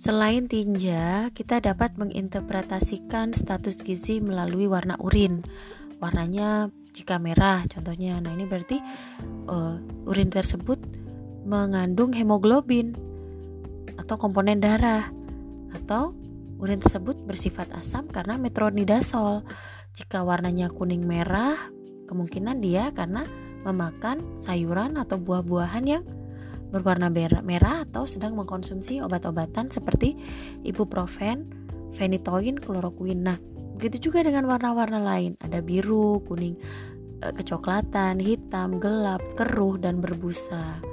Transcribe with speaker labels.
Speaker 1: Selain tinja, kita dapat menginterpretasikan status gizi melalui warna urin. Warnanya jika merah, contohnya. Nah, ini berarti uh, urin tersebut mengandung hemoglobin atau komponen darah atau urin tersebut bersifat asam karena metronidazol. Jika warnanya kuning merah, kemungkinan dia karena memakan sayuran atau buah-buahan yang berwarna merah atau sedang mengkonsumsi obat-obatan seperti ibuprofen, phenytoin, kloroquine. Nah, begitu juga dengan warna-warna lain. Ada biru, kuning, e, kecoklatan, hitam, gelap, keruh, dan berbusa.